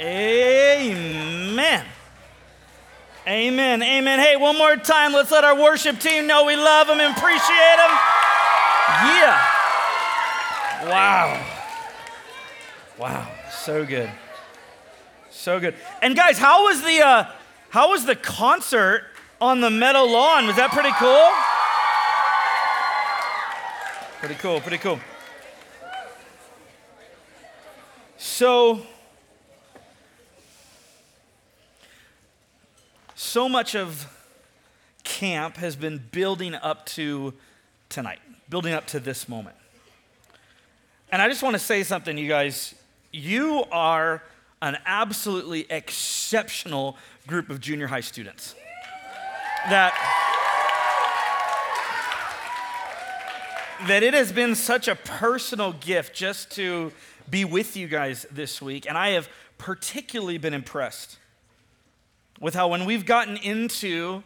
Amen. Amen. Amen. Hey, one more time, let's let our worship team know we love them and appreciate them. Yeah. Wow. Wow. So good. So good. And guys, how was the uh, how was the concert on the meadow lawn? Was that pretty cool? Pretty cool. Pretty cool. So so much of camp has been building up to tonight, building up to this moment. And I just want to say something, you guys. You are an absolutely exceptional group of junior high students. That, that it has been such a personal gift just to be with you guys this week. And I have particularly been impressed with how, when we've gotten into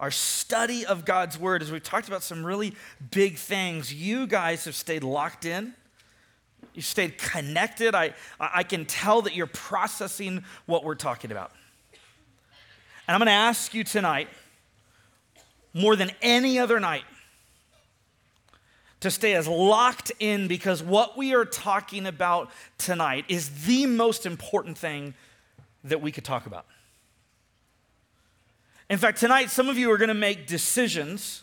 our study of God's Word, as we've talked about some really big things, you guys have stayed locked in. You stayed connected. I, I can tell that you're processing what we're talking about. And I'm going to ask you tonight, more than any other night, to stay as locked in because what we are talking about tonight is the most important thing that we could talk about. In fact, tonight, some of you are going to make decisions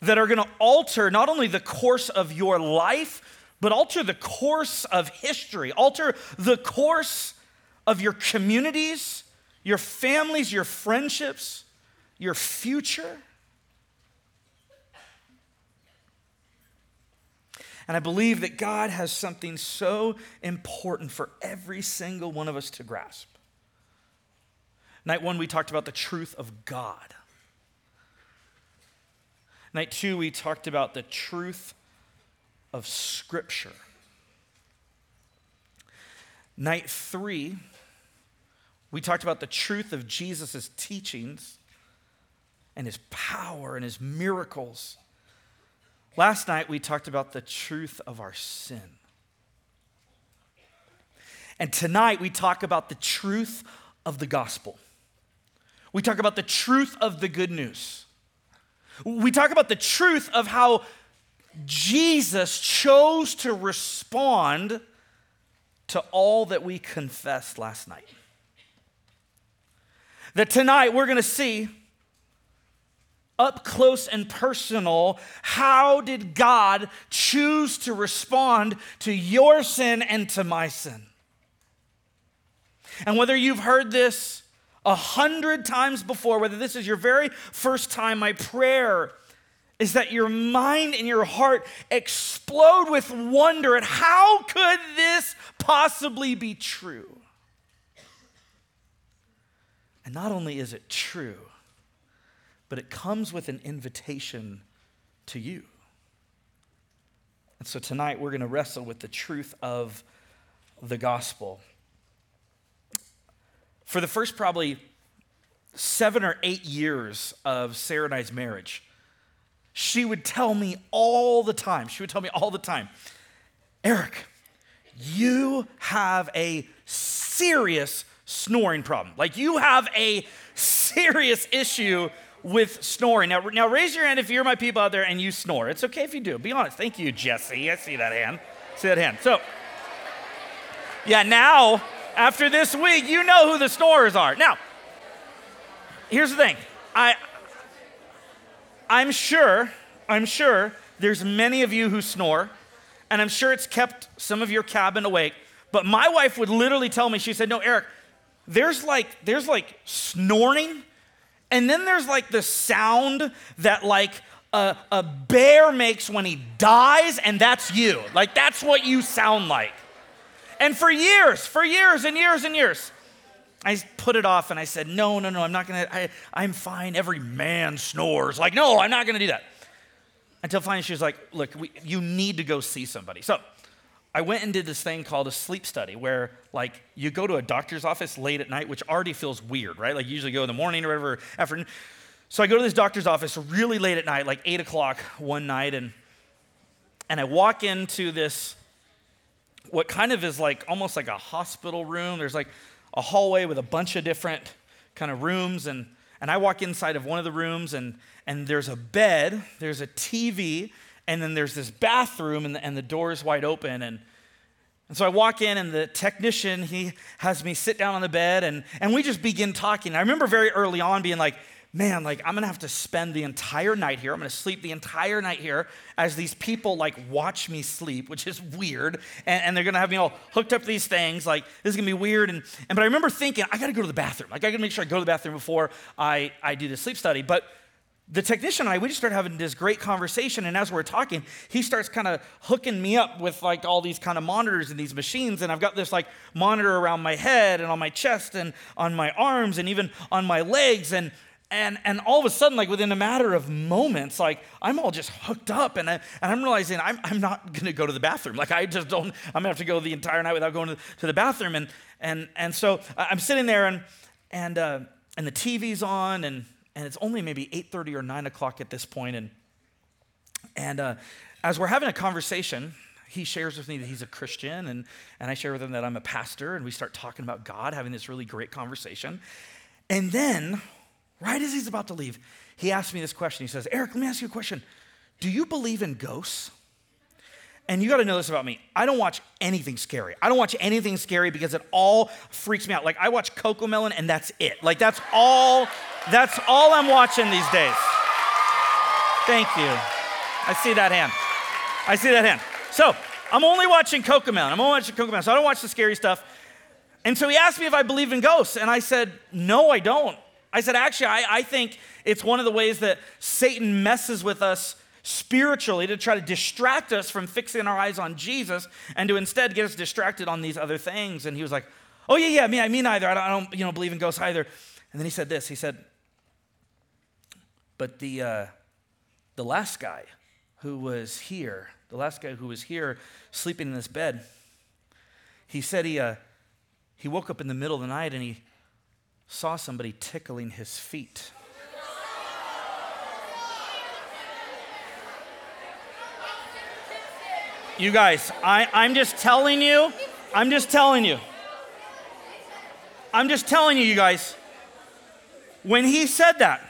that are going to alter not only the course of your life, but alter the course of history, alter the course of your communities, your families, your friendships, your future. And I believe that God has something so important for every single one of us to grasp. Night one, we talked about the truth of God. Night two, we talked about the truth of Scripture. Night three, we talked about the truth of Jesus' teachings and his power and his miracles. Last night, we talked about the truth of our sin. And tonight, we talk about the truth of the gospel. We talk about the truth of the good news. We talk about the truth of how Jesus chose to respond to all that we confessed last night. That tonight we're going to see up close and personal how did God choose to respond to your sin and to my sin? And whether you've heard this a hundred times before, whether this is your very first time, my prayer is that your mind and your heart explode with wonder at how could this possibly be true? And not only is it true, but it comes with an invitation to you. And so tonight we're going to wrestle with the truth of the gospel for the first probably seven or eight years of Sarah and I's marriage, she would tell me all the time, she would tell me all the time, Eric, you have a serious snoring problem. Like you have a serious issue with snoring. Now, now raise your hand if you're my people out there and you snore. It's okay if you do. Be honest. Thank you, Jesse. I see that hand. See that hand. So, yeah, now after this week, you know who the snorers are. Now, here's the thing. I I'm sure, I'm sure there's many of you who snore, and I'm sure it's kept some of your cabin awake. But my wife would literally tell me, she said, No, Eric, there's like, there's like snoring, and then there's like the sound that like a, a bear makes when he dies, and that's you. Like that's what you sound like. And for years, for years and years and years, I put it off and I said, No, no, no, I'm not gonna, I'm fine. Every man snores. Like, no, I'm not gonna do that. Until finally she was like, Look, we, you need to go see somebody. So I went and did this thing called a sleep study where, like, you go to a doctor's office late at night, which already feels weird, right? Like, you usually go in the morning or whatever, afternoon. So I go to this doctor's office really late at night, like 8 o'clock one night, and, and I walk into this what kind of is like almost like a hospital room. There's like a hallway with a bunch of different kind of rooms and and I walk inside of one of the rooms and and there's a bed, there's a TV, and then there's this bathroom and the, and the door is wide open and and so I walk in, and the technician, he has me sit down on the bed, and, and we just begin talking. I remember very early on being like, man, like I'm gonna have to spend the entire night here. I'm gonna sleep the entire night here as these people like watch me sleep, which is weird. And, and, they're gonna have me all hooked up to these things. Like this is gonna be weird. And, and but I remember thinking, I gotta go to the bathroom. Like I gotta make sure I go to the bathroom before I, I do the sleep study. But the technician and I, we just started having this great conversation. And as we're talking, he starts kind of hooking me up with like all these kind of monitors and these machines. And I've got this like monitor around my head and on my chest and on my arms and even on my legs. And and, and all of a sudden, like within a matter of moments, like I'm all just hooked up and, I, and I'm realizing I'm, I'm not going to go to the bathroom. Like I just don't, I'm going to have to go the entire night without going to, to the bathroom. And, and, and so I'm sitting there and, and, uh, and the TV's on and, and it's only maybe 8.30 or 9 o'clock at this point. And, and uh, as we're having a conversation, he shares with me that he's a Christian, and, and I share with him that I'm a pastor, and we start talking about God, having this really great conversation. And then Right as he's about to leave, he asks me this question. He says, Eric, let me ask you a question. Do you believe in ghosts? And you got to know this about me. I don't watch anything scary. I don't watch anything scary because it all freaks me out. Like I watch CoComelon and that's it. Like that's all that's all I'm watching these days. Thank you. I see that hand. I see that hand. So, I'm only watching CoComelon. I'm only watching CoComelon. So I don't watch the scary stuff. And so he asked me if I believe in ghosts and I said, "No, I don't." I said, actually, I, I think it's one of the ways that Satan messes with us spiritually to try to distract us from fixing our eyes on Jesus and to instead get us distracted on these other things. And he was like, oh, yeah, yeah, me, I mean either. I don't, I don't you know, believe in ghosts either. And then he said this. He said, but the, uh, the last guy who was here, the last guy who was here sleeping in this bed, he said he, uh, he woke up in the middle of the night and he saw somebody tickling his feet. You guys, I, I'm just telling you, I'm just telling you. I'm just telling you, you guys. When he said that,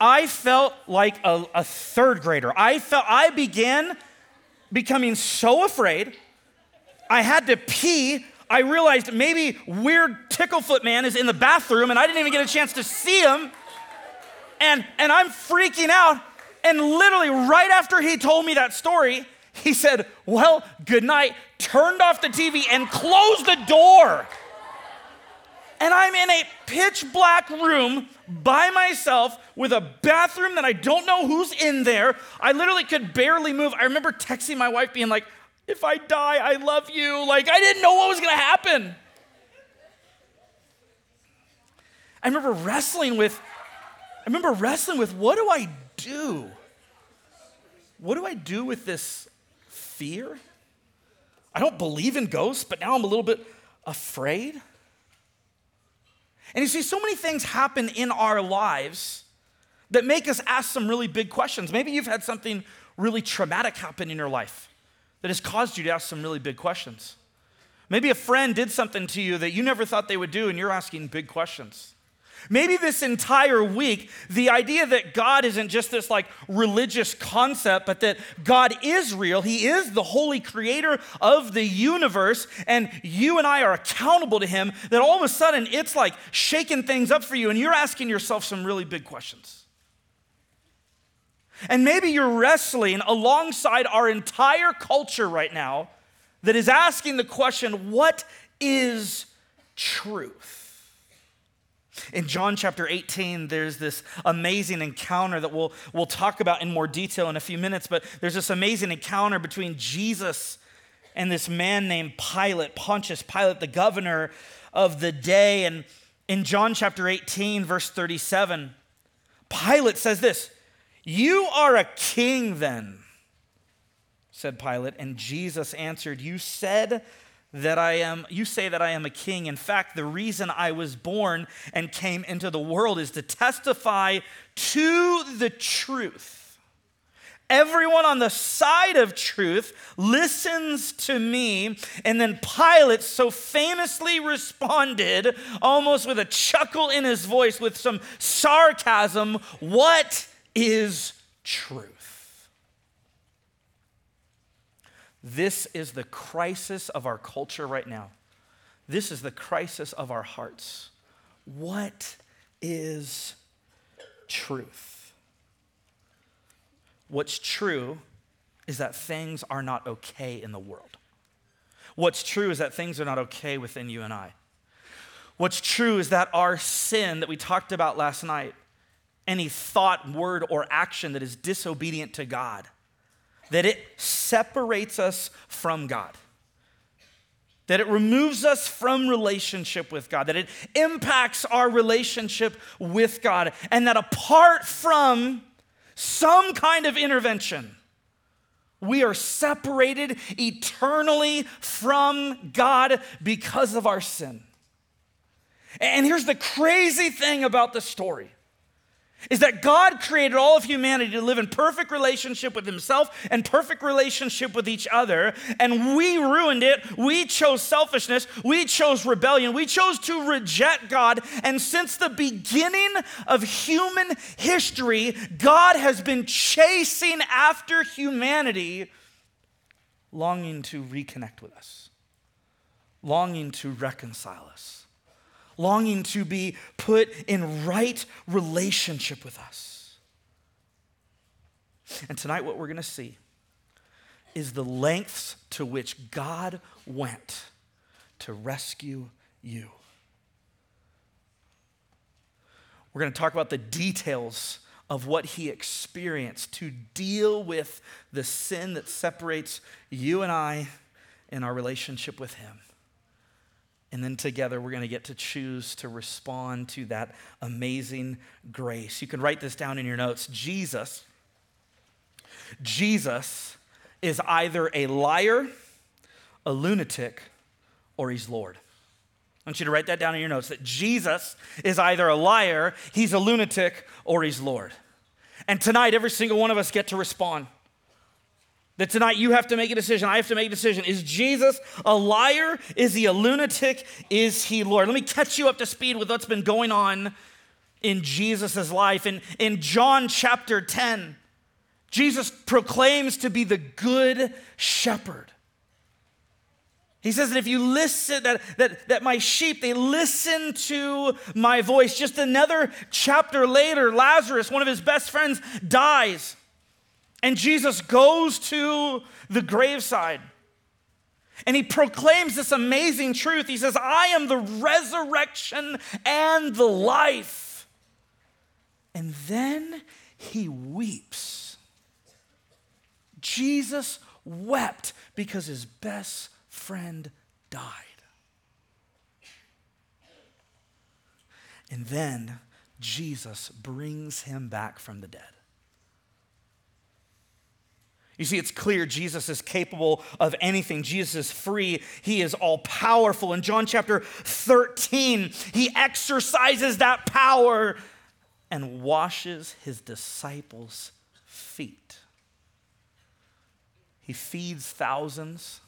I felt like a, a third grader. I felt I began becoming so afraid. I had to pee I realized maybe weird Ticklefoot man is in the bathroom and I didn't even get a chance to see him. And, and I'm freaking out. And literally, right after he told me that story, he said, Well, good night, turned off the TV and closed the door. And I'm in a pitch black room by myself with a bathroom that I don't know who's in there. I literally could barely move. I remember texting my wife, being like, if I die, I love you. Like, I didn't know what was going to happen. I remember wrestling with, I remember wrestling with what do I do? What do I do with this fear? I don't believe in ghosts, but now I'm a little bit afraid. And you see, so many things happen in our lives that make us ask some really big questions. Maybe you've had something really traumatic happen in your life that has caused you to ask some really big questions. Maybe a friend did something to you that you never thought they would do, and you're asking big questions. Maybe this entire week, the idea that God isn't just this like religious concept, but that God is real. He is the holy creator of the universe, and you and I are accountable to Him, that all of a sudden it's like shaking things up for you, and you're asking yourself some really big questions. And maybe you're wrestling alongside our entire culture right now that is asking the question what is truth? In John chapter 18, there's this amazing encounter that we'll, we'll talk about in more detail in a few minutes, but there's this amazing encounter between Jesus and this man named Pilate, Pontius Pilate, the governor of the day. And in John chapter 18, verse 37, Pilate says this you are a king then, said Pilate. And Jesus answered, You said that I am, you say that I am a king. In fact, the reason I was born and came into the world is to testify to the truth. everyone on the side of truth listens to me. And then Pilate so famously responded, almost with a chuckle in his voice, with some sarcasm, What is truth? This is the crisis of our culture right now. This is the crisis of our hearts. What is truth? What's true is that things are not okay in the world. What's true is that things are not okay within you and I. What's true is that our sin that we talked about last night, any thought, word, or action that is disobedient to God, that it separates us from God that it removes us from relationship with God, that it impacts our relationship with God, and that apart from some kind of intervention, we are separated eternally from God because of our sin. And here's the crazy thing about the story is that God created all of humanity to live in perfect relationship with Himself and perfect relationship with each other, and we ruined it. We chose selfishness, we chose rebellion, we chose to reject God. And since the beginning of human history, God has been chasing after humanity, longing to reconnect with us, longing to reconcile us longing to be put in right relationship with us. And tonight, what we're going to see is the lengths to which God went to rescue you. We're going to talk about the details of what he experienced to deal with the sin that separates you and I in our relationship with him. And then together we're going to get to choose to respond to that amazing grace. You can write this down in your notes. Jesus, Jesus is either a liar, a lunatic, or he's Lord. I want you to write that down in your notes that Jesus is either a liar, he's a lunatic, or he's Lord. And tonight, every single one of us get to respond. That tonight you have to make a decision. I have to make a decision. Is Jesus a liar? Is he a lunatic? Is he Lord? Let me catch you up to speed with what's been going on in Jesus' life. In, in John chapter 10, Jesus proclaims to be the good shepherd. He says that if you listen, that, that, that my sheep, they listen to my voice. Just another chapter later, Lazarus, one of his best friends, dies. And Jesus goes to the graveside and he proclaims this amazing truth. He says, I am the resurrection and the life. And then he weeps. Jesus wept because his best friend died. And then Jesus brings him back from the dead. You see, it's clear Jesus is capable of anything. Jesus is free. He is all powerful. In John chapter 13, he exercises that power and washes his disciples' feet. He feeds thousands.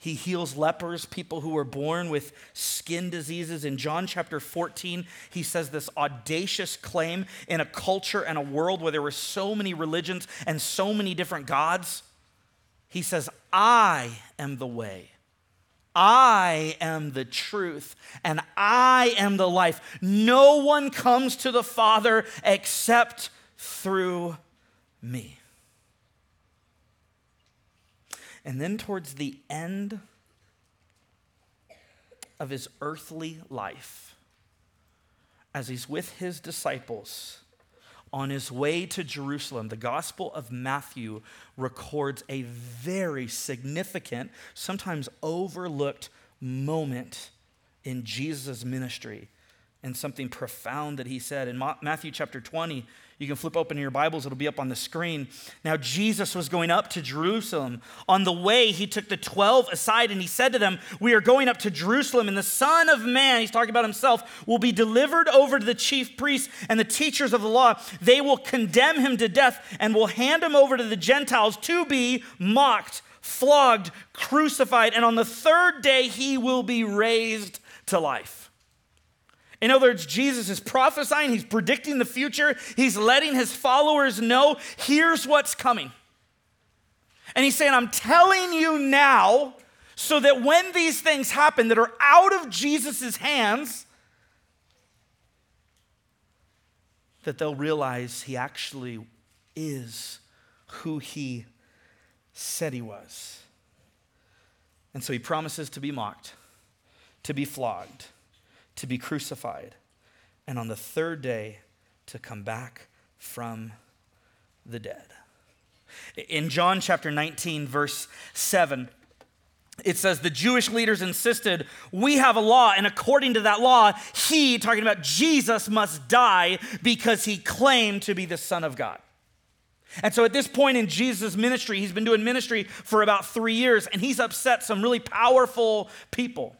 He heals lepers, people who were born with skin diseases. In John chapter 14, he says this audacious claim in a culture and a world where there were so many religions and so many different gods. He says, I am the way. I am the truth and I am the life. No one comes to the Father except through me. And then, towards the end of his earthly life, as he's with his disciples on his way to Jerusalem, the Gospel of Matthew records a very significant, sometimes overlooked moment in Jesus' ministry and something profound that he said. In Matthew chapter 20, You can flip open your Bibles, it'll be up on the screen. Now, Jesus was going up to Jerusalem. On the way, he took the 12 aside and he said to them, We are going up to Jerusalem, and the Son of Man, he's talking about himself, will be delivered over to the chief priests and the teachers of the law. They will condemn him to death and will hand him over to the Gentiles to be mocked, flogged, crucified, and on the third day, he will be raised to life. In other words, Jesus is prophesying, he's predicting the future, he's letting his followers know here's what's coming. And he's saying, I'm telling you now so that when these things happen that are out of Jesus' hands, that they'll realize he actually is who he said he was. And so he promises to be mocked, to be flogged to be crucified, and on the third day to come back from the dead. In John chapter 19, verse 7, it says, The Jewish leaders insisted, We have a law, and according to that law, he, talking about Jesus, must die because he claimed to be the Son of God. And so at this point in Jesus' ministry, he's been doing ministry for about three years, and he's upset some really powerful people.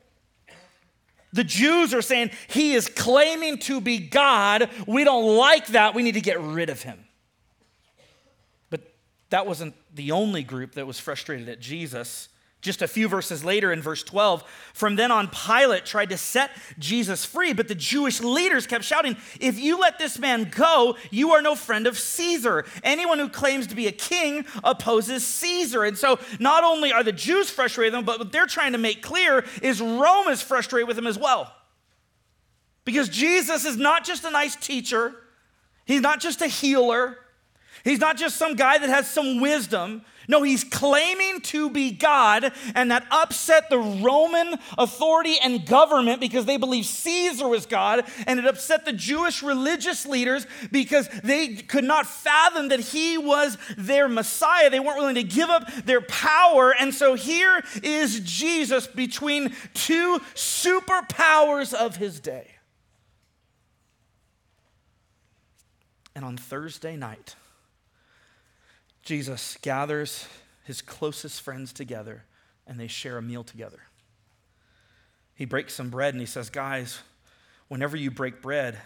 The Jews are saying he is claiming to be God. We don't like that. We need to get rid of him. But that wasn't the only group that was frustrated at Jesus. Just a few verses later, in verse 12, from then on, Pilate tried to set Jesus free, but the Jewish leaders kept shouting, If you let this man go, you are no friend of Caesar. Anyone who claims to be a king opposes Caesar. And so, not only are the Jews frustrated with him, but what they're trying to make clear is Rome is frustrated with him as well. Because Jesus is not just a nice teacher, he's not just a healer, he's not just some guy that has some wisdom. No, he's claiming to be God, and that upset the Roman authority and government because they believed Caesar was God, and it upset the Jewish religious leaders because they could not fathom that he was their Messiah. They weren't willing to give up their power, and so here is Jesus between two superpowers of his day. And on Thursday night, Jesus gathers his closest friends together and they share a meal together. He breaks some bread and he says, Guys, whenever you break bread,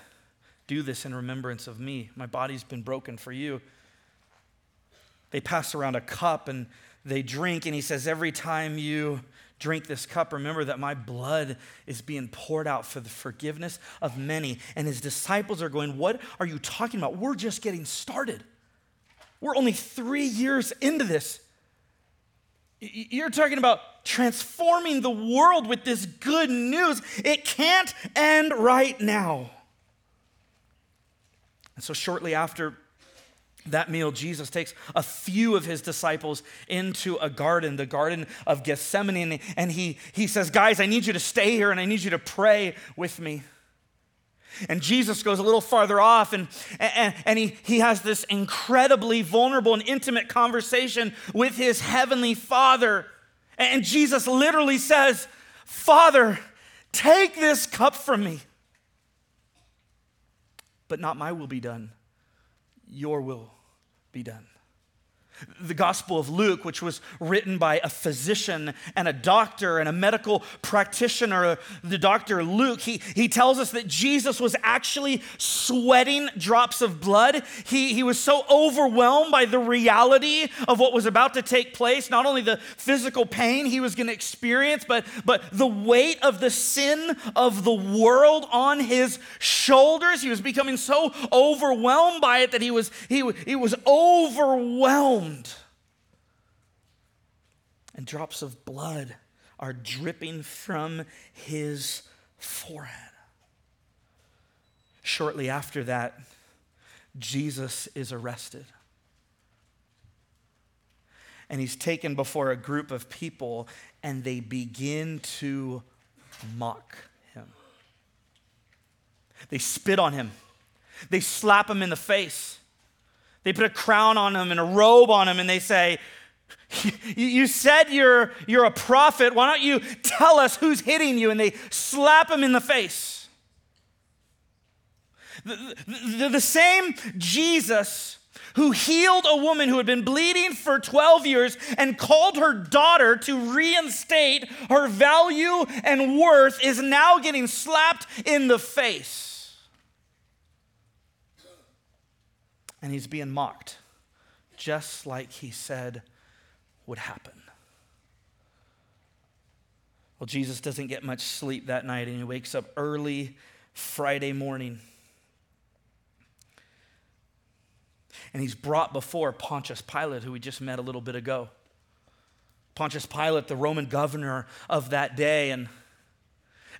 do this in remembrance of me. My body's been broken for you. They pass around a cup and they drink, and he says, Every time you drink this cup, remember that my blood is being poured out for the forgiveness of many. And his disciples are going, What are you talking about? We're just getting started. We're only three years into this. You're talking about transforming the world with this good news. It can't end right now. And so, shortly after that meal, Jesus takes a few of his disciples into a garden, the Garden of Gethsemane, and he, he says, Guys, I need you to stay here and I need you to pray with me. And Jesus goes a little farther off and, and, and he, he has this incredibly vulnerable and intimate conversation with his heavenly Father. And Jesus literally says, Father, take this cup from me. But not my will be done, your will be done. The Gospel of Luke, which was written by a physician and a doctor and a medical practitioner, the doctor Luke, he, he tells us that Jesus was actually sweating drops of blood. He, he was so overwhelmed by the reality of what was about to take place, not only the physical pain he was going to experience, but, but the weight of the sin of the world on his shoulders. He was becoming so overwhelmed by it that he was, he, he was overwhelmed and drops of blood are dripping from his forehead. Shortly after that, Jesus is arrested. And he's taken before a group of people, and they begin to mock him. They spit on him, they slap him in the face. They put a crown on him and a robe on him, and they say, You said you're, you're a prophet. Why don't you tell us who's hitting you? And they slap him in the face. The, the, the same Jesus who healed a woman who had been bleeding for 12 years and called her daughter to reinstate her value and worth, is now getting slapped in the face. And he's being mocked, just like he said would happen. Well, Jesus doesn't get much sleep that night, and he wakes up early Friday morning. and he's brought before Pontius Pilate, who we just met a little bit ago. Pontius Pilate, the Roman governor of that day. And,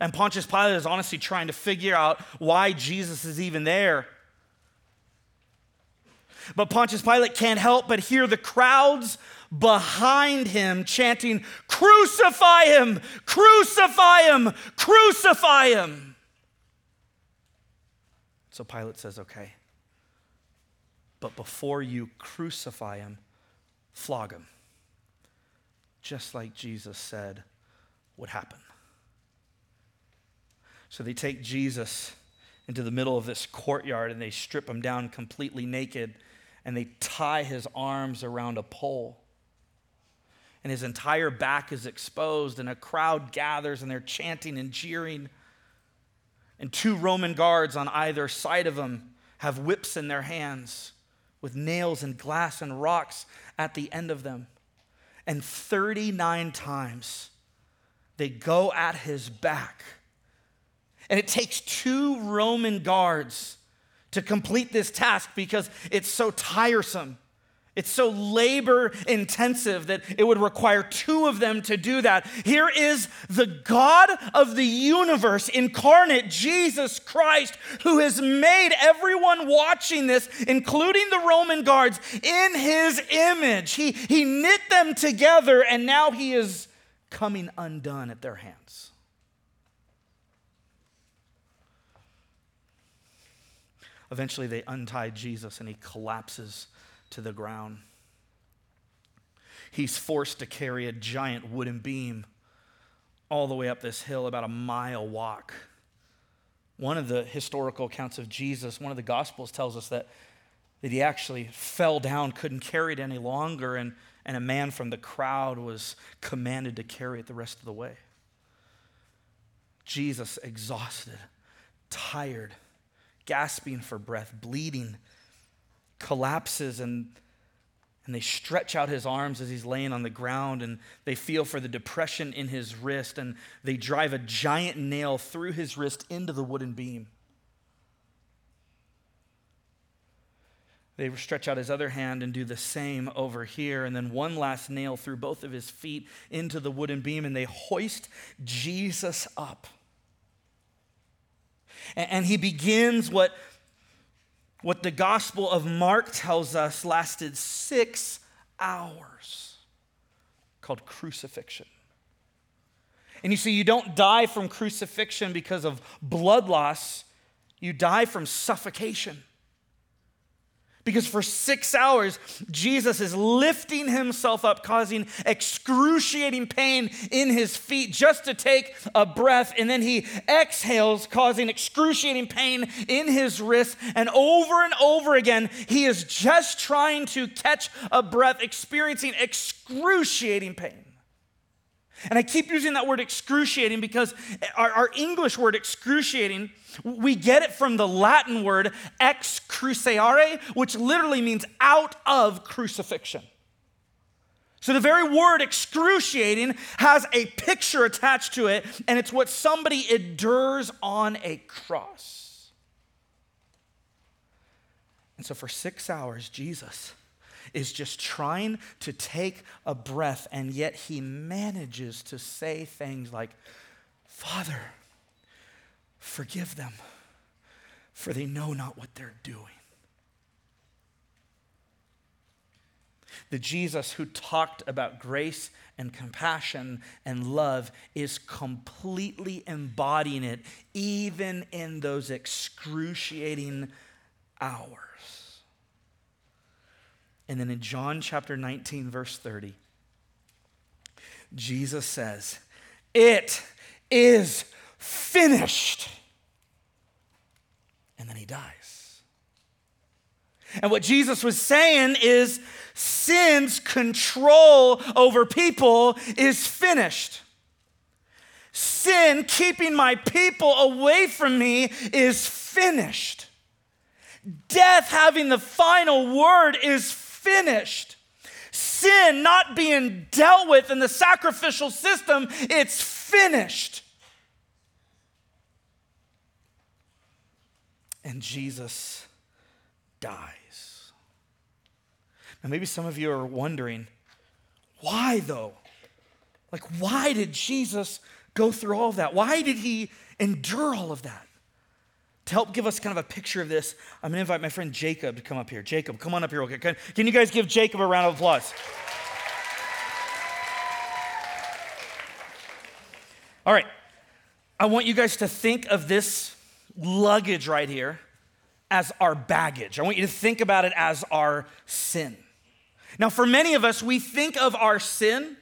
and Pontius Pilate is honestly trying to figure out why Jesus is even there. But Pontius Pilate can't help but hear the crowds behind him chanting, Crucify him! Crucify him! Crucify him! So Pilate says, Okay. But before you crucify him, flog him. Just like Jesus said would happen. So they take Jesus into the middle of this courtyard and they strip him down completely naked and they tie his arms around a pole. And his entire back is exposed, and a crowd gathers and they're chanting and jeering. And two Roman guards on either side of him have whips in their hands with nails and glass and rocks at the end of them. And 39 times they go at his back. And it takes two Roman guards to complete this task because it's so tiresome. It's so labor intensive that it would require two of them to do that. Here is the God of the universe, incarnate Jesus Christ, who has made everyone watching this, including the Roman guards, in his image. He, he knit them together, and now he is coming undone at their hands. Eventually, they untie Jesus and he collapses to the ground. He's forced to carry a giant wooden beam all the way up this hill, about a mile walk. One of the historical accounts of Jesus, one of the Gospels tells us that, that he actually fell down, couldn't carry it any longer, and, and a man from the crowd was commanded to carry it the rest of the way. Jesus, exhausted, tired, gasping for breath, bleeding collapses and and they stretch out his arms as he's laying on the ground and they feel for the depression in his wrist and they drive a giant nail through his wrist into the wooden beam. They stretch out his other hand and do the same over here, and then one last nail through both of his feet into the wooden beam, and they hoist Jesus up. And he begins what what the Gospel of Mark tells us lasted six hours, called crucifixion. And you see, you don't die from crucifixion because of blood loss, you die from suffocation. Because for six hours, Jesus is lifting himself up, causing excruciating pain in his feet just to take a breath. And then he exhales, causing excruciating pain in his wrist. And over and over again, he is just trying to catch a breath, experiencing excruciating pain. And I keep using that word excruciating because our, our, English word excruciating, we get it from the Latin word excruciare, which literally means out of crucifixion. So the very word excruciating has a picture attached to it, and it's what somebody endures on a cross. And so for six hours, Jesus is just trying to take a breath, and yet he manages to say things like, Father, forgive them, for they know not what they're doing. The Jesus who talked about grace and compassion and love is completely embodying it, even in those excruciating hours. And then in John chapter 19, verse 30, Jesus says, It is finished. and then he dies. And what Jesus was saying is sin's control over people is finished. Sin keeping my people away from me is finished. Death having the final word is finished. Sin not being dealt with in the sacrificial system, it's finished. And Jesus dies. Now, maybe some of you are wondering, why though? Like, why did Jesus go through all of that? Why did he endure all of that? To help give us kind of a picture of this, I'm going to invite my friend Jacob to come up here. Jacob, come on up here. Okay. Can, can you guys give Jacob a round of applause? All right. I want you guys to think of this luggage right here as our baggage. I want you to think about it as our sin. Now, for many of us, we think of our sin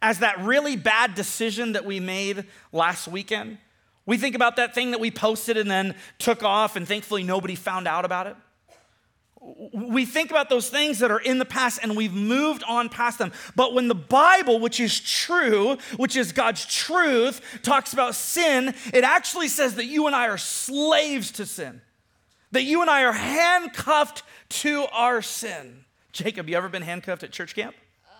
as that really bad decision that we made last weekend we think about that thing that we posted and then took off, and thankfully nobody found out about it. We think about those things that are in the past and we've moved on past them. But when the Bible, which is true, which is God's truth, talks about sin, it actually says that you and I are slaves to sin, that you and I are handcuffed to our sin. Jacob, you ever been handcuffed at church camp? Uh,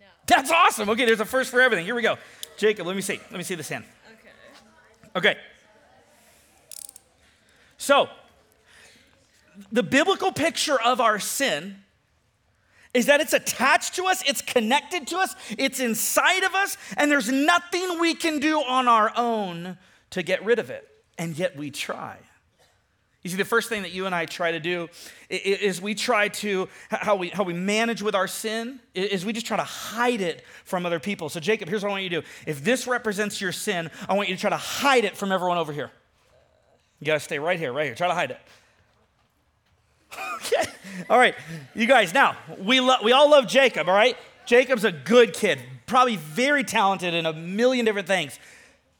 no. That's awesome. Okay, there's a first for everything. Here we go. Jacob, let me see. Let me see this hand. Okay. So, the biblical picture of our sin is that it's attached to us, it's connected to us, it's inside of us, and there's nothing we can do on our own to get rid of it. And yet we try. You see, the first thing that you and I try to do is we try to, how we, how we manage with our sin, is we just try to hide it from other people. So, Jacob, here's what I want you to do. If this represents your sin, I want you to try to hide it from everyone over here. You gotta stay right here, right here. Try to hide it. okay. All right. You guys, now, we, lo- we all love Jacob, all right? Jacob's a good kid, probably very talented in a million different things.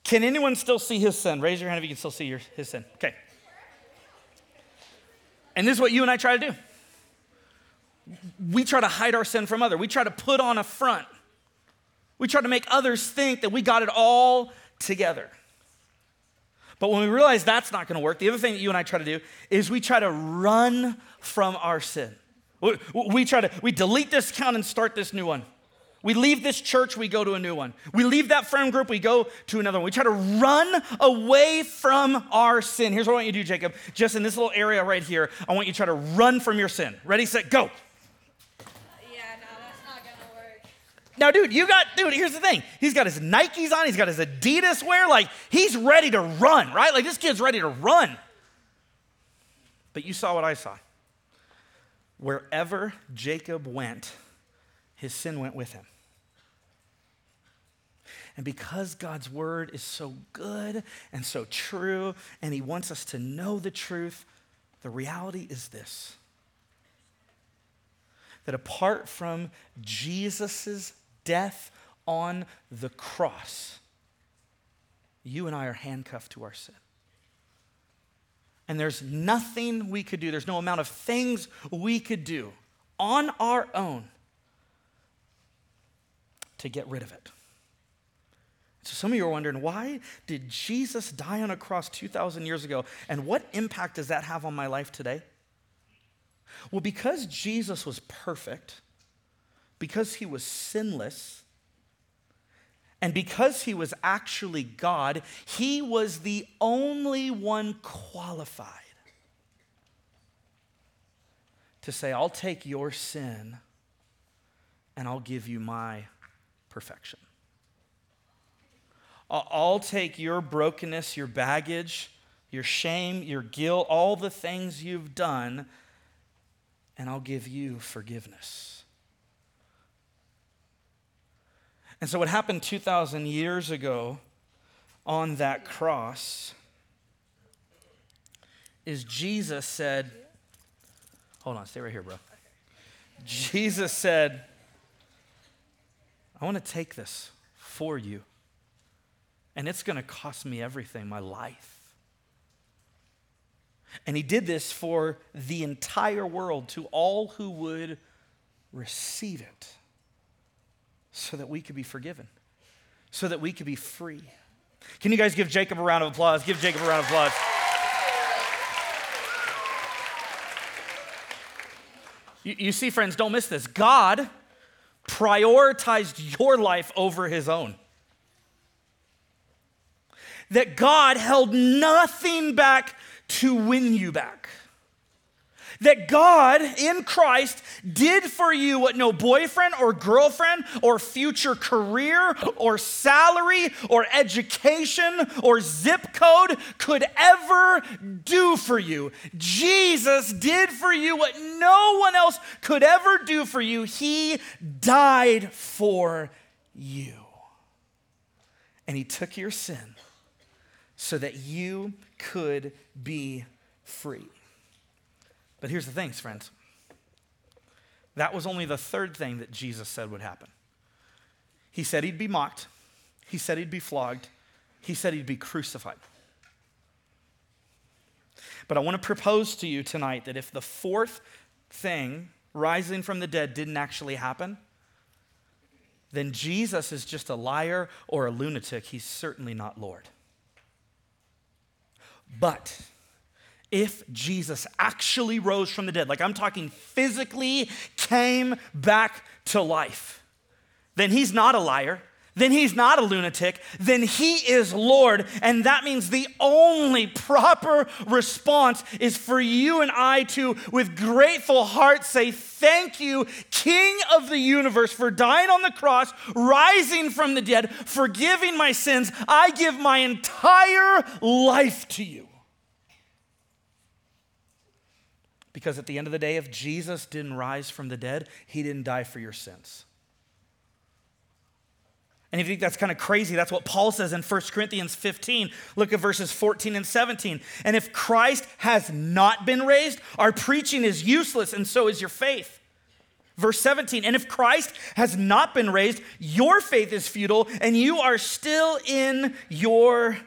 Can anyone still see his sin? Raise your hand if you can still see your, his sin. Okay. And this is what you and I try to do. We try to hide our sin from others. We try to put on a front. We try to make others think that we got it all together. But when we realize that's not going to work, the other thing that you and I try to do is we try to run from our sin. We, we try to we delete this account and start this new one. We leave this church, we go to a new one. We leave that friend group, we go to another one. We try to run away from our sin. Here's what I want you to do, Jacob. Just in this little area right here, I want you to try to run from your sin. Ready, set, go. Yeah, no, that's not gonna work. Now, dude, you got, dude, here's the thing. He's got his Nikes on, he's got his Adidas wear. Like, he's ready to run, right? Like, this kid's ready to run. But you saw what I saw. Wherever Jacob went, his sin went with him. And because God's word is so good and so true, and he wants us to know the truth, the reality is this that apart from Jesus' death on the cross, you and I are handcuffed to our sin. And there's nothing we could do, there's no amount of things we could do on our own to get rid of it. So some of you are wondering, why did Jesus die on a cross 2,000 years ago? And what impact does that have on my life today? Well, because Jesus was perfect, because he was sinless, and because he was actually God, he was the only one qualified to say, I'll take your sin and I'll give you my perfection. I'll take your brokenness, your baggage, your shame, your guilt, all the things you've done, and I'll give you forgiveness. And so, what happened 2,000 years ago on that cross is Jesus said, Hold on, stay right here, bro. Jesus said, I want to take this for you, and it's going to cost me everything my life. And he did this for the entire world, to all who would receive it, so that we could be forgiven, so that we could be free. Can you guys give Jacob a round of applause? Give Jacob a round of applause. You, you see, friends, don't miss this. God prioritized your life over his own. That God held nothing back to win you back that God in Christ did for you what no boyfriend or girlfriend or future career or salary or education or zip code could ever do for you. Jesus did for you what no one else could ever do for you. He died for you. And He took your sin so that you could be free. But here's the thing, friends. That was only the third thing that Jesus said would happen. He said he'd be mocked, he said he'd be flogged, he said he'd be crucified. But I want to propose to you tonight that if the fourth thing, rising from the dead, didn't actually happen, then Jesus is just a liar or a lunatic. He's certainly not Lord. But if Jesus actually rose from the dead, like I'm talking physically came back to life, then he's not a liar. Then he's not a lunatic. Then he is Lord. And that means the only proper response is for you and I to, with grateful heart, say, Thank you, King of the universe, for dying on the cross, rising from the dead, forgiving my sins. I give my entire life to you. Because at the end of the day, if Jesus didn't rise from the dead, he didn't die for your sins. And if you think that's kind of crazy, that's what Paul says in 1 Corinthians 15. Look at verses 14 and 17. And if Christ has not been raised, our preaching is useless, and so is your faith. Verse 17, and if Christ has not been raised, your faith is futile, and you are still in your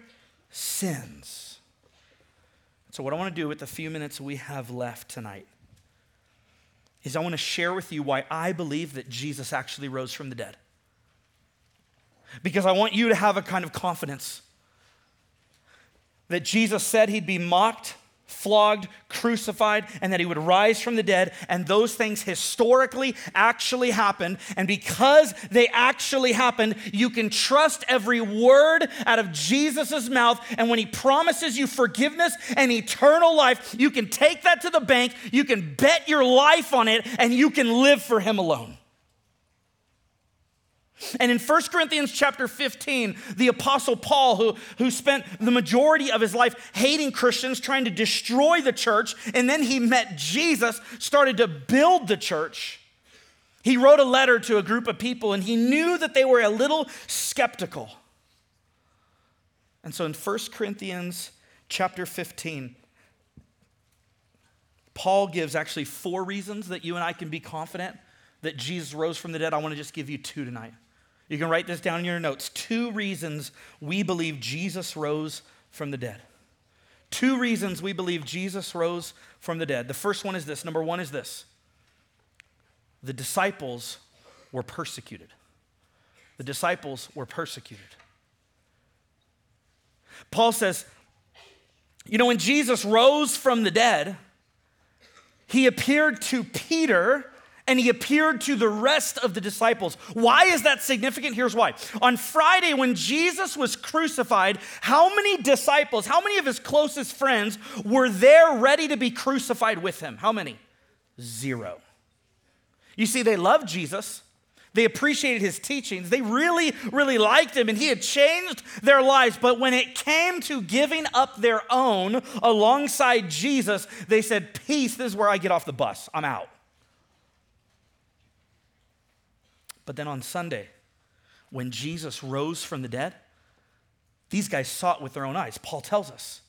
sins. So, what I want to do with the few minutes we have left tonight is I want to share with you why I believe that Jesus actually rose from the dead. Because I want you to have a kind of confidence that Jesus said he'd be mocked, flogged, crucified, and that he would rise from the dead. And those things historically actually happened. And because they actually happened, you can trust every word out of Jesus' mouth. And when he promises you forgiveness and eternal life, you can take that to the bank, you can bet your life on it, and you can live for him alone. And in 1 Corinthians chapter 15, the apostle Paul, who, who spent the majority of his life hating Christians, trying to destroy the church, and then he met Jesus, started to build the church. He wrote a letter to a group of people, and he knew that they were a little skeptical. And so in 1 Corinthians chapter 15, Paul gives actually four reasons that you and I can be confident that Jesus rose from the dead. I want to just give you two tonight. You can write this down in your notes. Two reasons we believe Jesus rose from the dead. Two reasons we believe Jesus rose from the dead. The first one is this. Number one is this the disciples were persecuted. The disciples were persecuted. Paul says, you know, when Jesus rose from the dead, he appeared to Peter and he appeared to the rest of the disciples. Why is that significant? Here's why. On Friday, when Jesus was crucified, how many disciples, how many of his closest friends were there ready to be crucified with him? How many? Zero. You see, they loved Jesus. They appreciated his teachings. They really, really liked him, and he had changed their lives. But when it came to giving up their own alongside Jesus, they said, Peace, this is where I get off the bus. I'm out. But then on Sunday, when Jesus rose from the dead, these guys saw it with their own eyes. Paul tells us.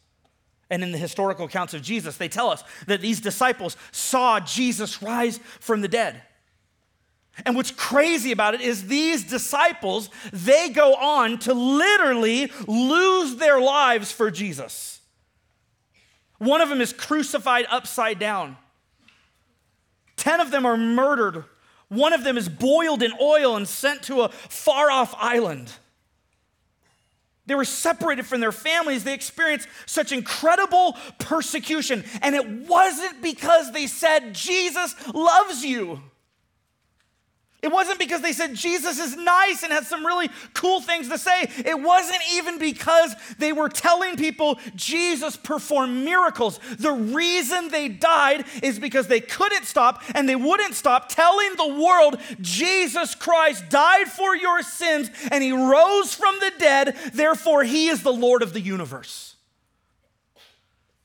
And in the historical accounts of Jesus, they tell us that these disciples saw Jesus rise from the dead. And what's crazy about it is these disciples, they go on to literally lose their lives for Jesus. One of them is crucified upside down. Ten of them are murdered. One of them is boiled in oil and sent to a far off island. They were separated from their families. They experienced such incredible persecution. And it wasn't because they said, Jesus loves you. It wasn't because they said Jesus is nice and has some really cool things to say. It wasn't even because they were telling people Jesus performed miracles. The reason they died is because they couldn't stop and they wouldn't stop telling the world Jesus Christ died for your sins and he rose from the dead. Therefore, he is the Lord of the universe.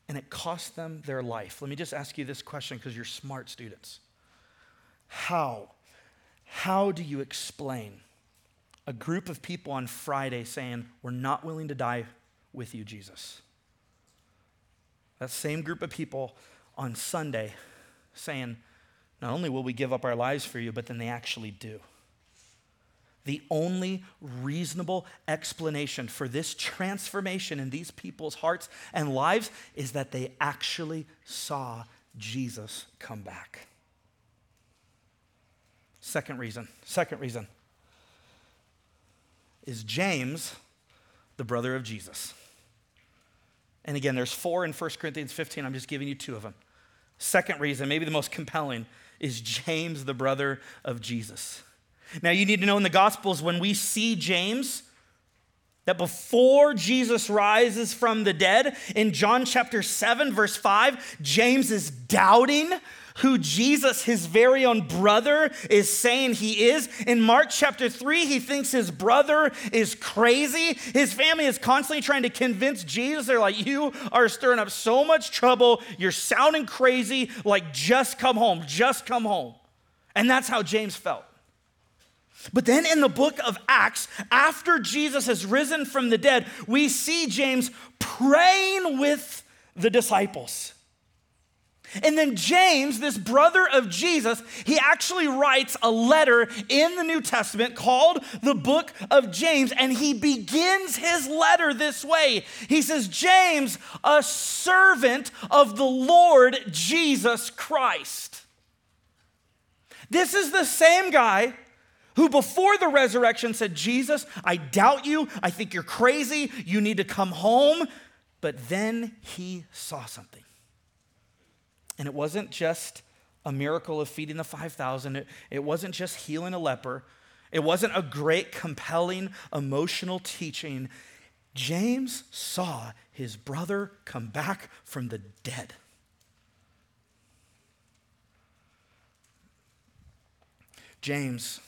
And it cost them their life. Let me just ask you this question because you're smart students. How? How do you explain a group of people on Friday saying, We're not willing to die with you, Jesus? That same group of people on Sunday saying, Not only will we give up our lives for you, but then they actually do. The only reasonable explanation for this transformation in these people's hearts and lives is that they actually saw Jesus come back. Second reason, second reason is James, the brother of Jesus. And again, there's four in 1 Corinthians 15. I'm just giving you two of them. Second reason, maybe the most compelling, is James, the brother of Jesus. Now, you need to know in the Gospels, when we see James, that before Jesus rises from the dead, in John chapter 7, verse 5, James is doubting who Jesus, his very own brother, is saying he is. In Mark chapter 3, he thinks his brother is crazy. His family is constantly trying to convince Jesus. They're like, You are stirring up so much trouble. You're sounding crazy. Like, just come home. Just come home. And that's how James felt. But then in the book of Acts, after Jesus has risen from the dead, we see James praying with the disciples. And then James, this brother of Jesus, he actually writes a letter in the New Testament called the book of James. And he begins his letter this way He says, James, a servant of the Lord Jesus Christ. This is the same guy who before the resurrection said, Jesus, I doubt you. I think you're crazy. You need to come home. But then he saw something. And it wasn't just a miracle of feeding the 5,000, it, it wasn't just healing a leper, it wasn't a great, compelling, emotional teaching. James saw his brother come back from the dead. James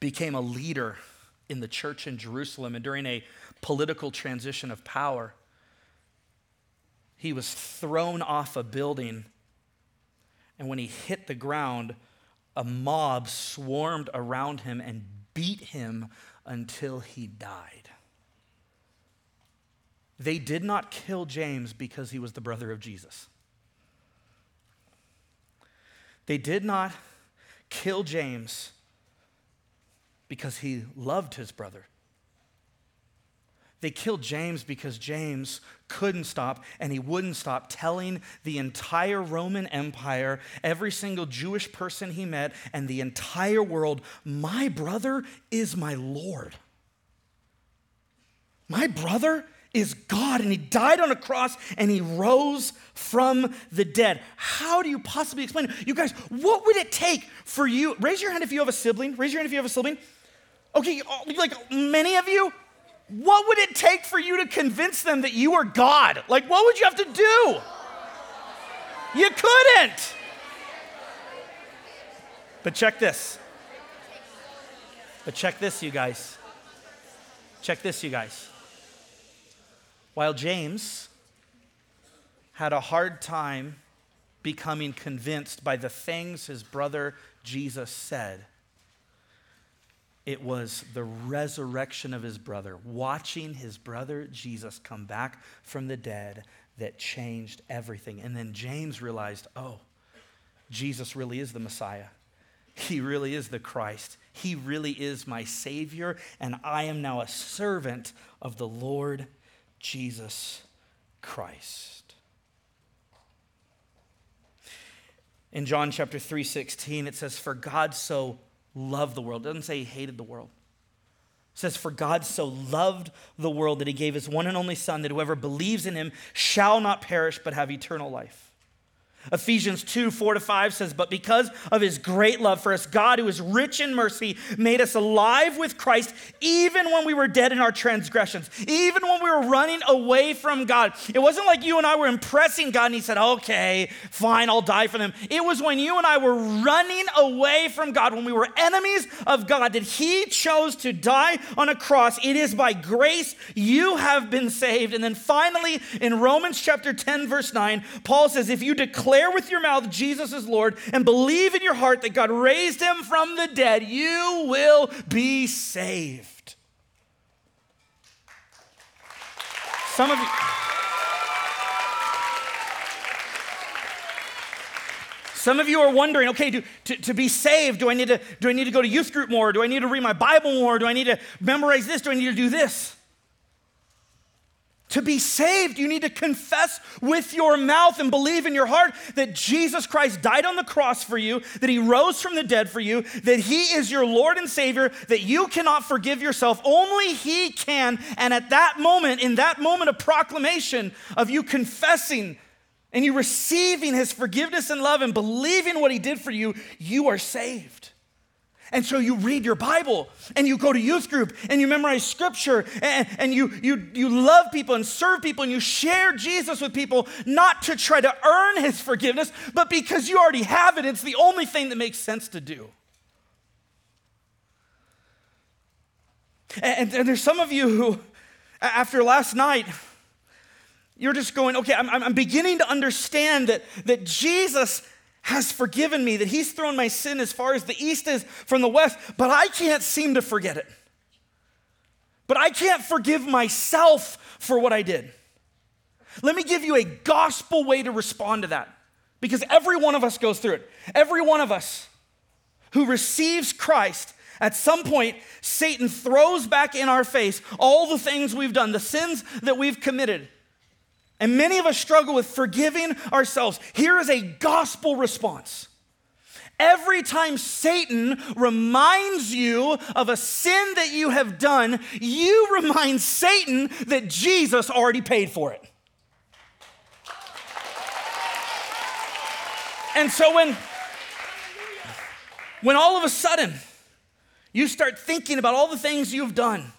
became a leader in the church in Jerusalem and during a political transition of power. He was thrown off a building, and when he hit the ground, a mob swarmed around him and beat him until he died. They did not kill James because he was the brother of Jesus. They did not kill James because he loved his brother. They killed James because James couldn't stop and he wouldn't stop telling the entire Roman Empire, every single Jewish person he met, and the entire world, My brother is my Lord. My brother is God, and he died on a cross and he rose from the dead. How do you possibly explain it? You guys, what would it take for you? Raise your hand if you have a sibling. Raise your hand if you have a sibling. Okay, uh, like many of you, what would it take for you to convince them that you are God? Like, what would you have to do? You couldn't. But check this. But check this, you guys. Check this, you guys. While James had a hard time becoming convinced by the things his brother Jesus said, it was the resurrection of his brother, watching his brother Jesus come back from the dead that changed everything. And then James realized, oh, Jesus really is the Messiah. He really is the Christ. He really is my Savior, and I am now a servant of the Lord Jesus Christ. In John chapter 3:16 it says for God so loved the world. It doesn't say he hated the world. It says, For God so loved the world that he gave his one and only Son, that whoever believes in him shall not perish but have eternal life. Ephesians 2 4 to 5 says, But because of his great love for us, God, who is rich in mercy, made us alive with Christ even when we were dead in our transgressions, even when we were running away from God. It wasn't like you and I were impressing God and he said, Okay, fine, I'll die for them. It was when you and I were running away from God, when we were enemies of God, that he chose to die on a cross. It is by grace you have been saved. And then finally, in Romans chapter 10, verse 9, Paul says, If you declare declare with your mouth Jesus is Lord and believe in your heart that God raised him from the dead, you will be saved. Some of you. Some of you are wondering, okay, do, to, to be saved, do I, need to, do I need to go to youth group more? Do I need to read my Bible more? Do I need to memorize this? Do I need to do this? To be saved, you need to confess with your mouth and believe in your heart that Jesus Christ died on the cross for you, that he rose from the dead for you, that he is your Lord and Savior, that you cannot forgive yourself. Only he can. And at that moment, in that moment of proclamation of you confessing and you receiving his forgiveness and love and believing what he did for you, you are saved. And so you read your Bible and you go to youth group and you memorize scripture and, and you, you, you love people and serve people and you share Jesus with people, not to try to earn his forgiveness, but because you already have it. It's the only thing that makes sense to do. And, and there's some of you who, after last night, you're just going, okay, I'm, I'm beginning to understand that, that Jesus has forgiven me, that He's thrown my sin as far as the east is from the west, but I can't seem to forget it. But I can't forgive myself for what I did. Let me give you a gospel way to respond to that because every one of us goes through it. Every one of us who receives Christ at some point, Satan throws back in our face all the things we've done, the sins that we've committed. And many of us struggle with forgiving ourselves. Here is a gospel response. Every time Satan reminds you of a sin that you have done, you remind Satan that Jesus already paid for it. And so when, when all of a sudden you start thinking about all the things you've done,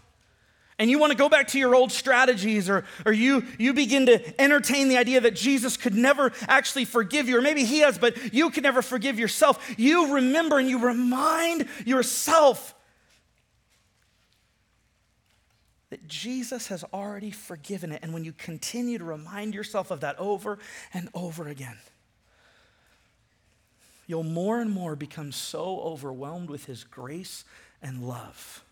and you want to go back to your old strategies, or, or you, you begin to entertain the idea that Jesus could never actually forgive you, or maybe he has, but you could never forgive yourself, you remember and you remind yourself that Jesus has already forgiven it. And when you continue to remind yourself of that over and over again, you'll more and more become so overwhelmed with his grace and love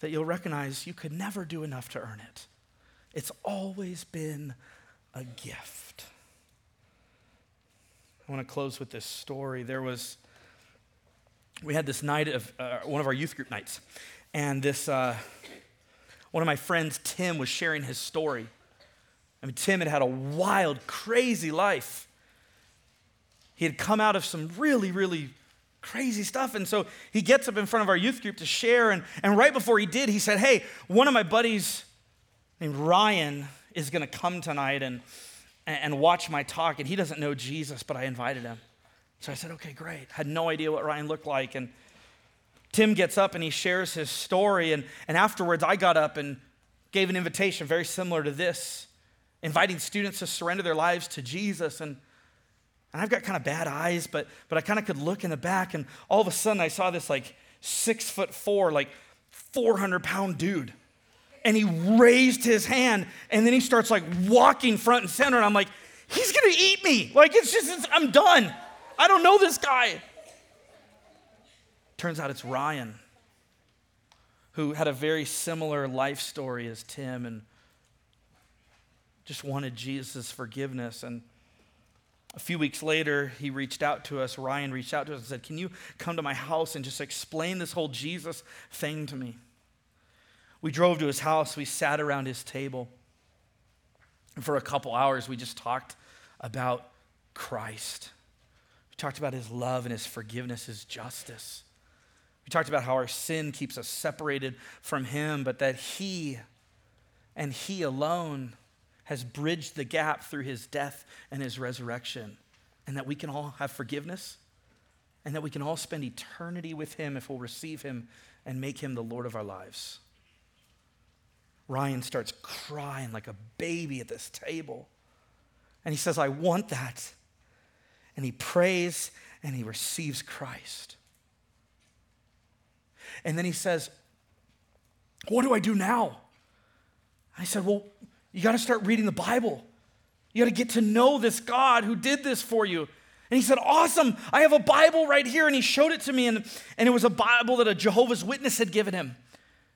that you'll recognize you could never do enough to earn it. It's always been a gift. I want to close with this story. There was, we had this night of uh, one of our youth group nights, and this, uh, one of my friends, Tim, was sharing his story. I mean, Tim had had a wild, crazy life. He had come out of some really, really crazy stuff. And so he gets up in front of our youth group to share. And, and right before he did, he said, Hey, one of my buddies named Ryan is going to come tonight and, and watch my talk. And he doesn't know Jesus, but I invited him. So I said, Okay, great. Had no idea what Ryan looked like. And Tim gets up and he shares his story. And, and afterwards, I got up and gave an invitation very similar to this, inviting students to surrender their lives to Jesus. And and I've got kind of bad eyes, but, but I kind of could look in the back, and all of a sudden I saw this like six foot four, like 400 pound dude. And he raised his hand, and then he starts like walking front and center. And I'm like, he's gonna eat me. Like, it's just, it's, I'm done. I don't know this guy. Turns out it's Ryan, who had a very similar life story as Tim and just wanted Jesus' forgiveness. And a few weeks later, he reached out to us. Ryan reached out to us and said, Can you come to my house and just explain this whole Jesus thing to me? We drove to his house. We sat around his table. And for a couple hours, we just talked about Christ. We talked about his love and his forgiveness, his justice. We talked about how our sin keeps us separated from him, but that he and he alone has bridged the gap through his death and his resurrection, and that we can all have forgiveness, and that we can all spend eternity with him if we'll receive him and make him the Lord of our lives. Ryan starts crying like a baby at this table. And he says, I want that. And he prays and he receives Christ. And then he says, What do I do now? I said, Well, you got to start reading the Bible. You got to get to know this God who did this for you. And he said, Awesome, I have a Bible right here. And he showed it to me, and, and it was a Bible that a Jehovah's Witness had given him.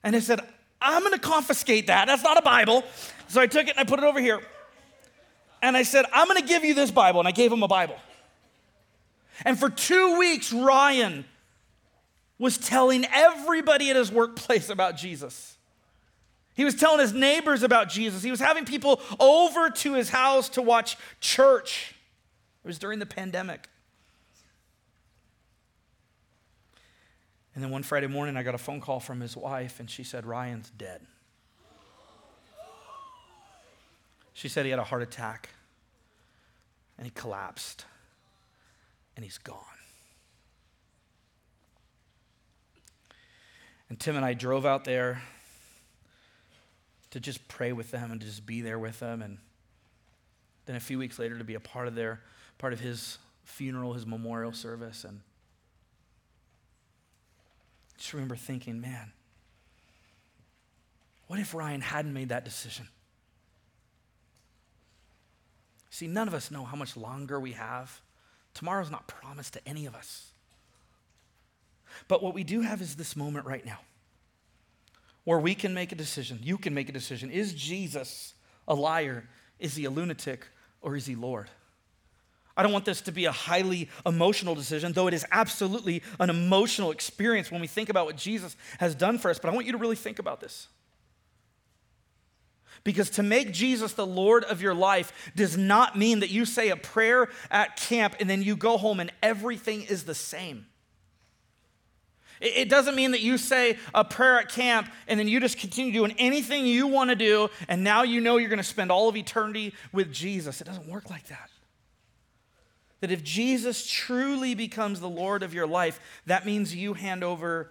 And I said, I'm going to confiscate that. That's not a Bible. So I took it and I put it over here. And I said, I'm going to give you this Bible. And I gave him a Bible. And for two weeks, Ryan was telling everybody at his workplace about Jesus. He was telling his neighbors about Jesus. He was having people over to his house to watch church. It was during the pandemic. And then one Friday morning, I got a phone call from his wife, and she said, Ryan's dead. She said he had a heart attack, and he collapsed, and he's gone. And Tim and I drove out there to just pray with them and to just be there with them. And then a few weeks later to be a part of their part of his funeral, his memorial service. And just remember thinking, man, what if Ryan hadn't made that decision? See, none of us know how much longer we have. Tomorrow's not promised to any of us. But what we do have is this moment right now where we can make a decision. You can make a decision. Is Jesus a liar? Is he a lunatic? Or is he Lord? I don't want this to be a highly emotional decision, though it is absolutely an emotional experience when we think about what Jesus has done for us. But I want you to really think about this. Because to make Jesus the Lord of your life does not mean that you say a prayer at camp and then you go home and everything is the same. It doesn't mean that you say a prayer at camp and then you just continue doing anything you want to do and now you know you're going to spend all of eternity with Jesus. It doesn't work like that. That if Jesus truly becomes the Lord of your life, that means you hand over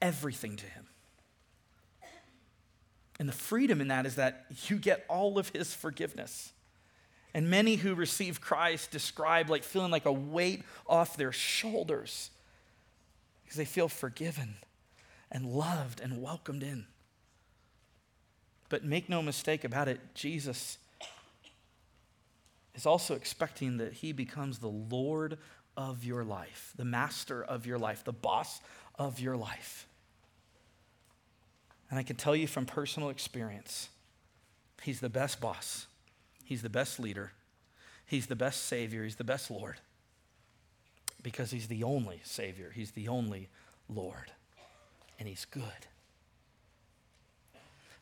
everything to Him. And the freedom in that is that you get all of His forgiveness. And many who receive Christ describe like feeling like a weight off their shoulders because they feel forgiven and loved and welcomed in. But make no mistake about it, Jesus is also expecting that he becomes the Lord of your life, the master of your life, the boss of your life. And I can tell you from personal experience, he's the best boss, he's the best leader, he's the best savior, he's the best Lord because he's the only Savior, he's the only Lord, and he's good.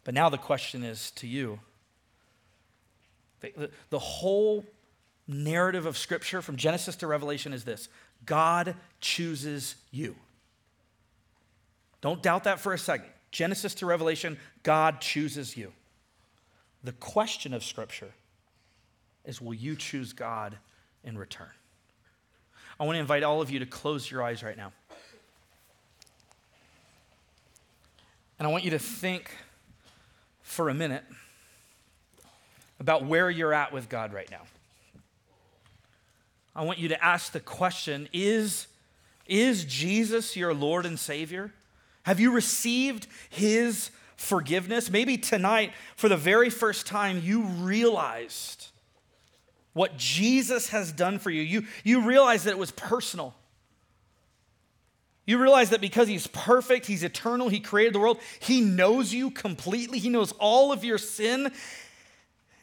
But now the question is to you the, the, whole narrative of Scripture from Genesis to Revelation is this God chooses you. Don't doubt that for a second. Genesis to Revelation, God chooses you. The question of Scripture is will you choose God in return? I want to invite all of you to close your eyes right now. And I want you to think for a minute about where you're at with God right now. I want you to ask the question is, is Jesus your Lord and Savior? Have you received His forgiveness? Maybe tonight, for the very first time, you realized what Jesus has done for you. You, you realize that it was personal. You realize that because he's perfect, he's eternal, he created the world, he knows you completely, he knows all of your sin,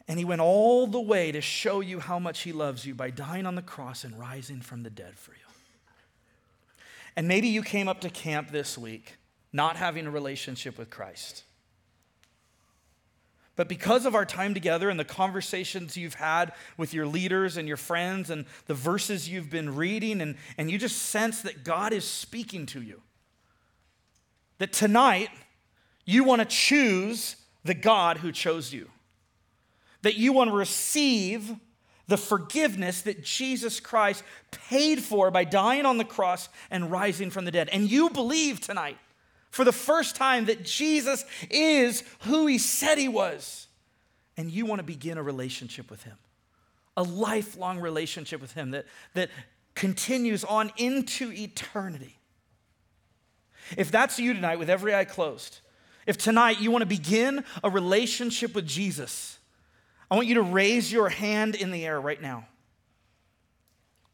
and he went all the way to show you how much he loves you by dying on the cross and rising from the dead for you. And maybe you came up to camp this week not having a relationship with Christ. But because of our time together and the conversations you've had with your leaders and your friends and the verses you've been reading, and, and you just sense that God is speaking to you, that tonight you want to choose the God who chose you, that you want to receive the forgiveness that Jesus Christ paid for by dying on the cross and rising from the dead. And you believe tonight for the first time that Jesus is who he said he was. And you want to begin a relationship with him, a lifelong relationship with him that, that continues on into eternity. If that's you tonight, with every eye closed, if tonight you want to begin a relationship with Jesus, I want you to raise your hand in the air right now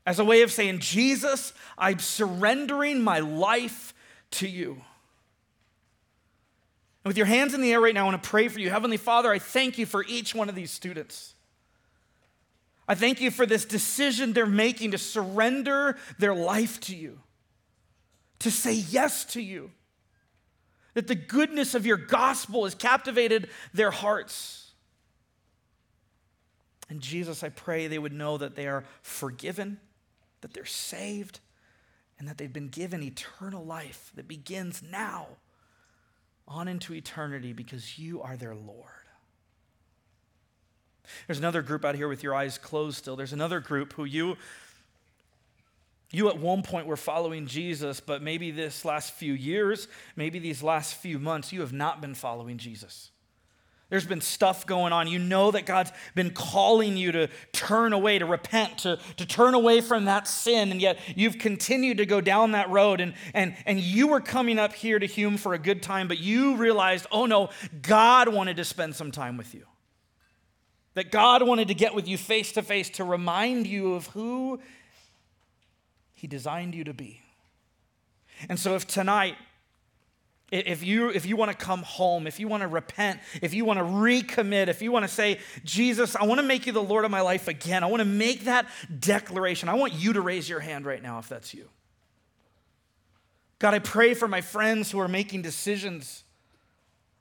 as a way of saying, Jesus, I'm surrendering my life to you. With your hands in the air right now, I want to pray for you. Heavenly Father, I thank you for each one of these students. I thank you for this decision they're making to surrender their life to you, to say yes to you, that the goodness of your gospel has captivated their hearts. And Jesus, I pray they would know that they are forgiven, that they're saved, and that they've been given eternal life that begins now on into eternity because you are their Lord. There's another group out here with your eyes closed still. There's another group who you you at one point were following Jesus, but maybe this last few years, maybe these last few months, you have not been following Jesus. There's been stuff going on. You know that God's been calling you to turn away, to repent, to, to turn away from that sin, and yet you've continued to go down that road. And, and, and you were coming up here to Hume for a good time, but you realized, oh no, God wanted to spend some time with you. That God wanted to get with you face to face to remind you of who He designed you to be. And so, if tonight if you, if you want to come home, if you want to repent, if you want to recommit, if you want to say, Jesus, I want to make you the Lord of my life again, I want to make that declaration, I want you to raise your hand right now if that's you. God, I pray for my friends who are making decisions,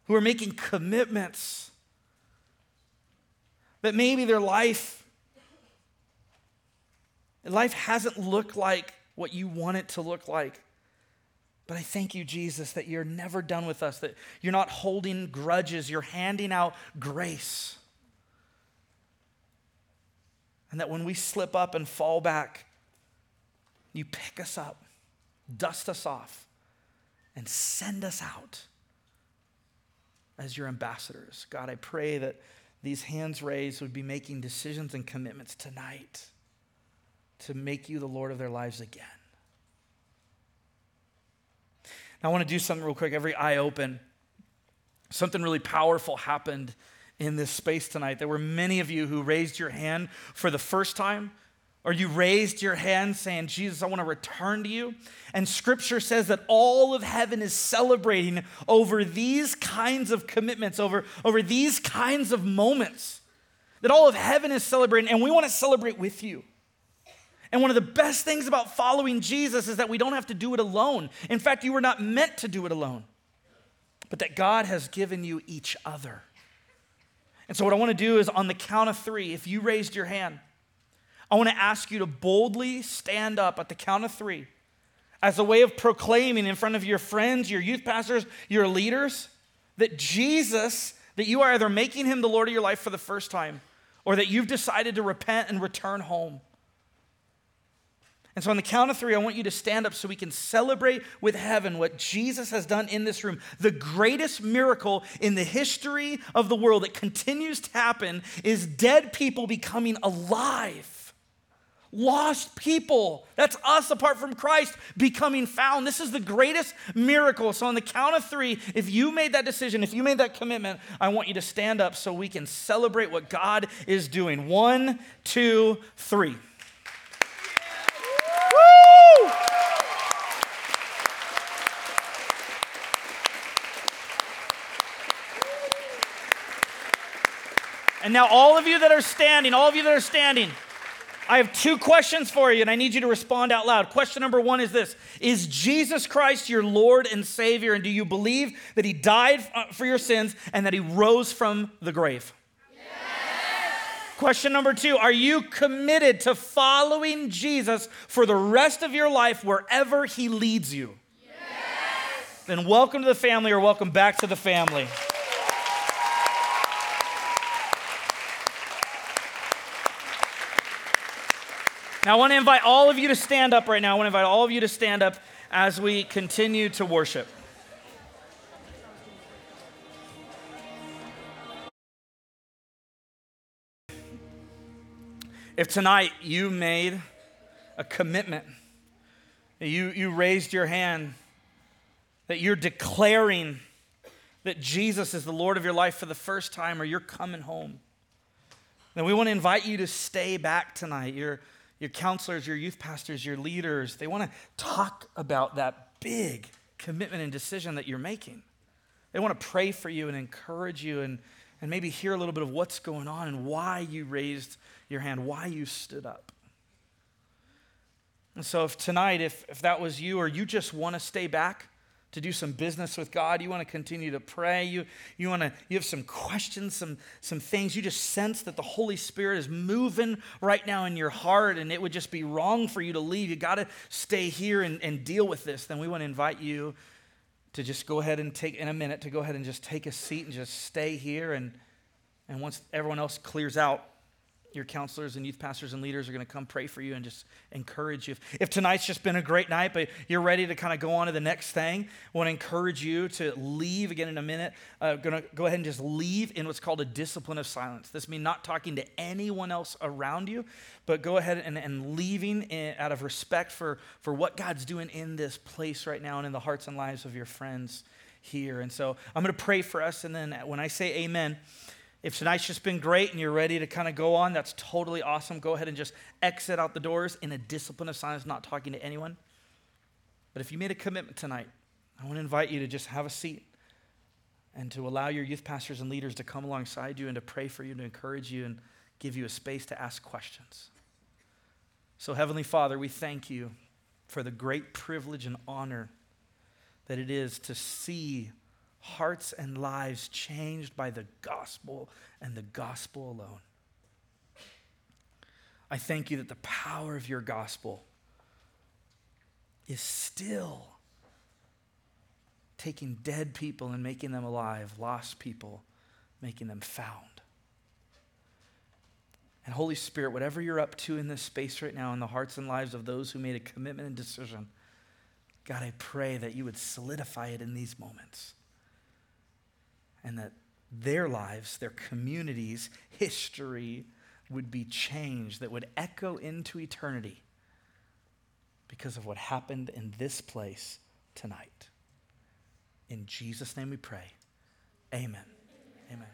who are making commitments, that maybe their life, life hasn't looked like what you want it to look like. But I thank you, Jesus, that you're never done with us, that you're not holding grudges, you're handing out grace. And that when we slip up and fall back, you pick us up, dust us off, and send us out as your ambassadors. God, I pray that these hands raised would be making decisions and commitments tonight to make you the Lord of their lives again. Now, I want to do something real quick. Every eye open. Something really powerful happened in this space tonight. There were many of you who raised your hand for the first time, or you raised your hand saying, Jesus, I want to return to you. And scripture says that all of heaven is celebrating over these kinds of commitments, over, over these kinds of moments. That all of heaven is celebrating, and we want to celebrate with you. And one of the best things about following Jesus is that we don't have to do it alone. In fact, you were not meant to do it alone, but that God has given you each other. And so, what I want to do is on the count of three, if you raised your hand, I want to ask you to boldly stand up at the count of three as a way of proclaiming in front of your friends, your youth pastors, your leaders, that Jesus, that you are either making him the Lord of your life for the first time or that you've decided to repent and return home. And so, on the count of three, I want you to stand up so we can celebrate with heaven what Jesus has done in this room. The greatest miracle in the history of the world that continues to happen is dead people becoming alive. Lost people, that's us apart from Christ, becoming found. This is the greatest miracle. So, on the count of three, if you made that decision, if you made that commitment, I want you to stand up so we can celebrate what God is doing. One, two, three. And now, all of you that are standing, all of you that are standing, I have two questions for you, and I need you to respond out loud. Question number one is this Is Jesus Christ your Lord and Savior? And do you believe that He died uh, for your sins and that He rose from the grave? Yes. Question number two Are you committed to following Jesus for the rest of your life wherever He leads you? Yes. Then welcome to the family or welcome back to the family. Now, I want to invite all of you to stand up right now. I want to invite all of you to stand up as we continue to worship. If tonight you made a commitment, you, you raised your hand, that you're declaring that Jesus is the Lord of your life for the first time, or you're coming home, then we want to invite you to stay back tonight. Your, your counselors, your youth pastors, your leaders, they want to talk about that big commitment and decision that you're making. They want to pray for you and encourage you and, and maybe hear a little bit of what's going on and why you raised your hand, why you stood up. And so, if tonight, if, if that was you, or you just want to stay back to do some business with God, you want to continue to pray, you, you want to, you have some questions, some, some things, you just sense that the Holy Spirit is moving right now in your heart, and it would just be wrong for you to leave. You got to stay here and, and deal with this. Then we want to invite you to just go ahead and take, in a minute, to go ahead and just take a seat and just stay here. And, and once everyone else clears out, your counselors and youth pastors and leaders are going to come pray for you and just encourage you. If, if tonight's just been a great night, but you're ready to kind of go on to the next thing, I want to encourage you to leave again in a minute. Uh, going to go ahead and just leave in what's called a discipline of silence. This means not talking to anyone else around you, but go ahead and, and leaving in, out of respect for, for what God's doing in this place right now and in the hearts and lives of your friends here. And so I'm going to pray for us, and then when I say amen, if tonight's just been great and you're ready to kind of go on, that's totally awesome. Go ahead and just exit out the doors in a discipline of silence, not talking to anyone. But if you made a commitment tonight, I want to invite you to just have a seat and to allow your youth pastors and leaders to come alongside you and to pray for you, to encourage you, and give you a space to ask questions. So, Heavenly Father, we thank you for the great privilege and honor that it is to see hearts and lives changed by the gospel and the gospel alone. I thank you that the power of your gospel is still taking dead people and making them alive, lost people, making them found. And Holy Spirit, whatever you're up to in this space right now in the hearts and lives of those who made a commitment and decision, God, I pray that you would solidify it in these moments and that their lives, their communities, history would be changed, that would echo into eternity because of what happened in this place tonight. In Jesus' name we pray. Amen. Amen.